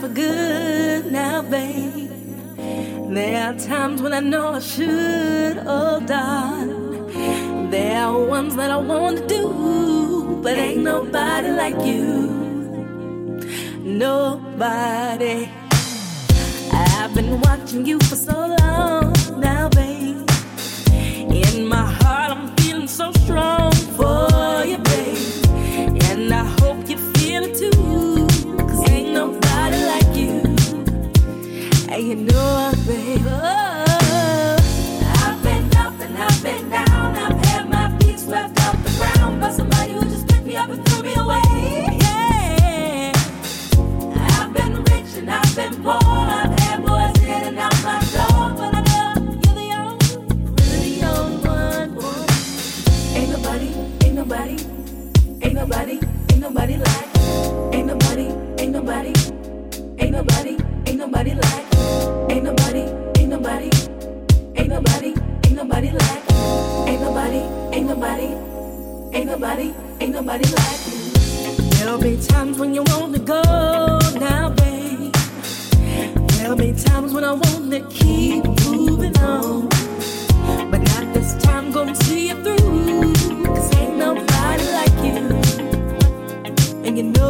for good now, babe. There are times when I know I should all on. There are ones that I want to do, but ain't nobody like you. Nobody. I've been watching you for so long now, babe. In my you know oh, I've been up and I've been down. I've had my feet swept off the ground by somebody who just picked me up and threw me away. Yeah. I've been rich and I've been poor. I've had boys in and out my door, but I know you're the only, the only one. Ain't nobody, ain't nobody, ain't nobody. nobody, ain't nobody like you. There'll be times when you wanna go now, babe. There'll be times when I wanna keep moving on. But not this time, gonna see you through. Cause ain't nobody like you. And you know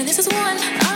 and this is one.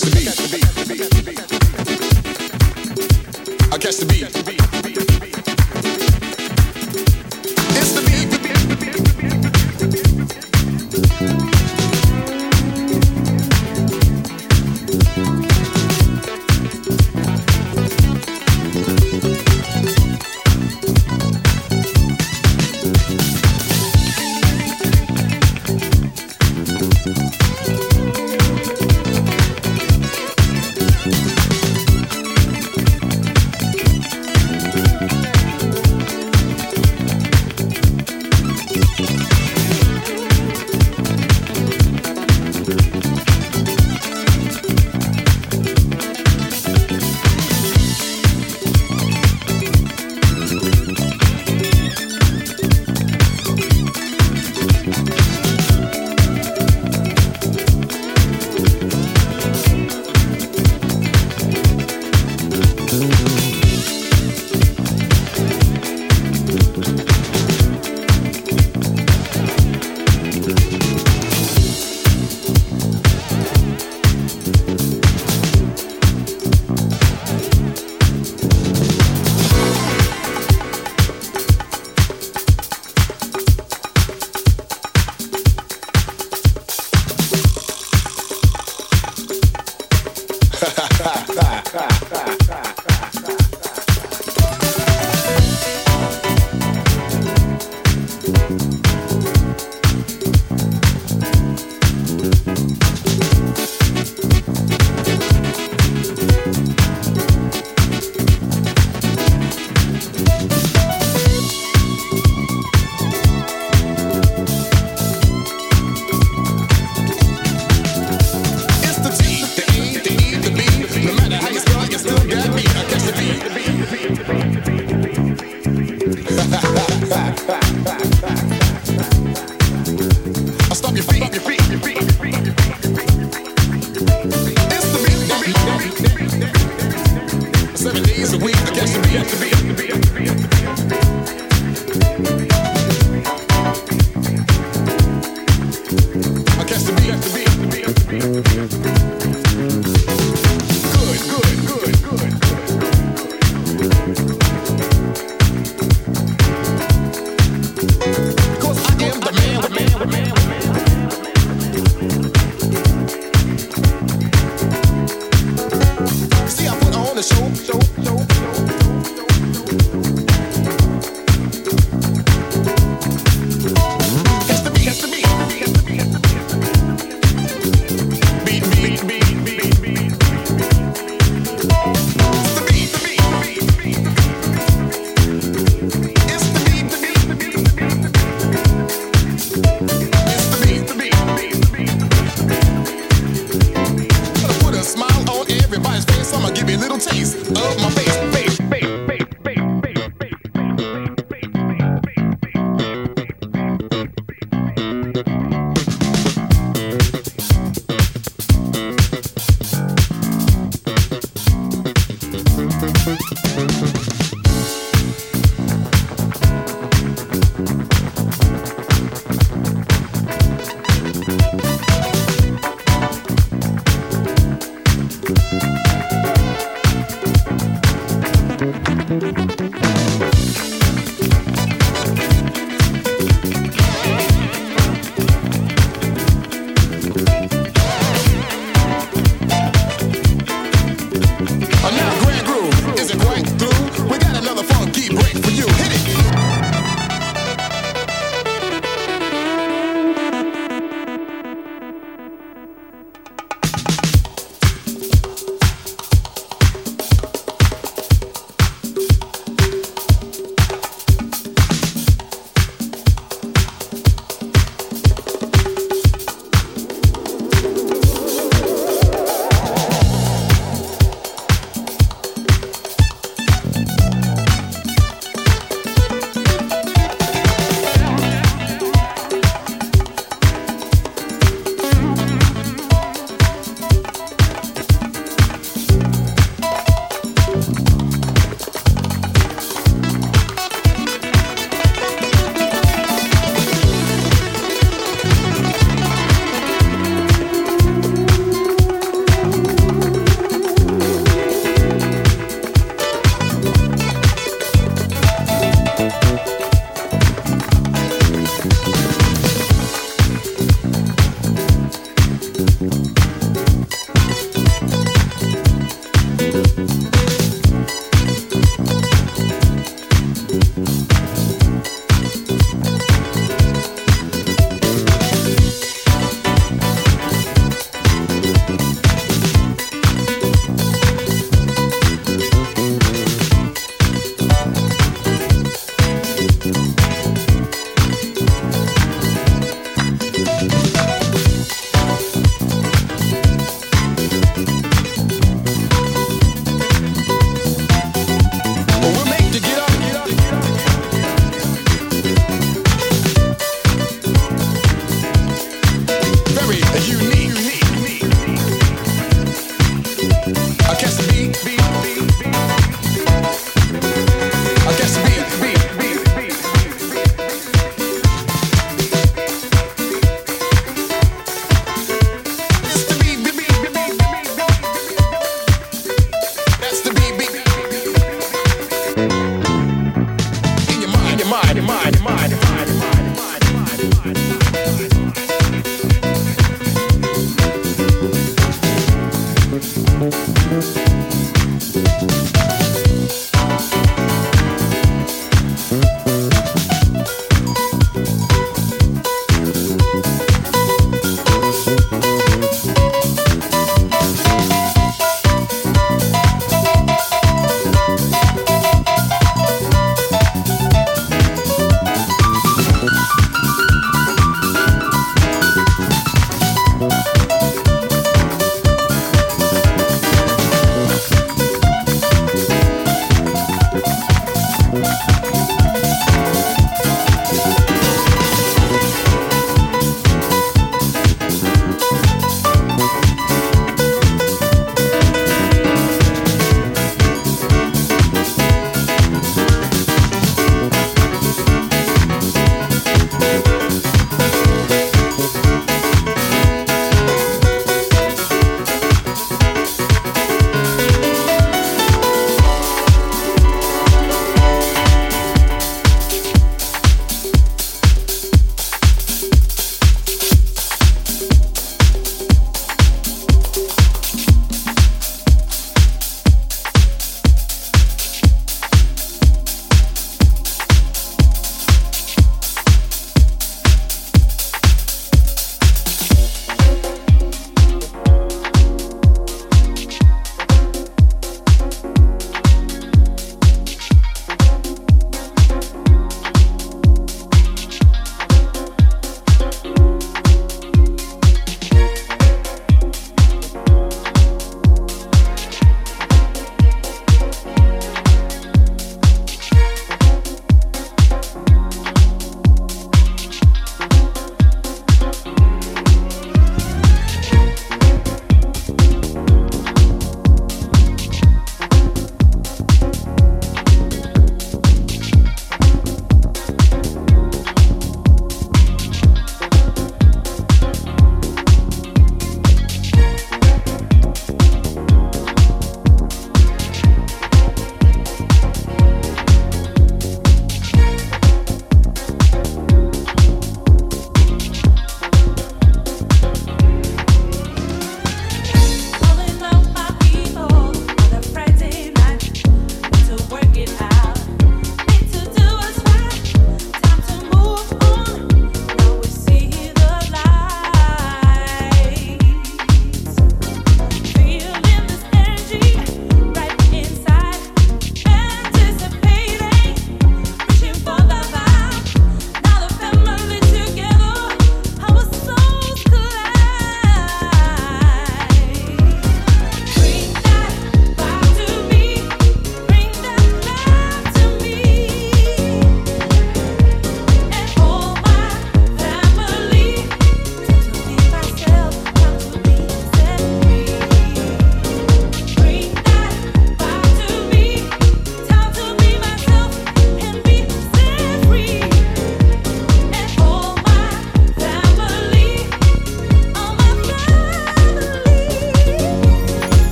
The beat. the E, the B,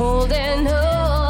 holding on.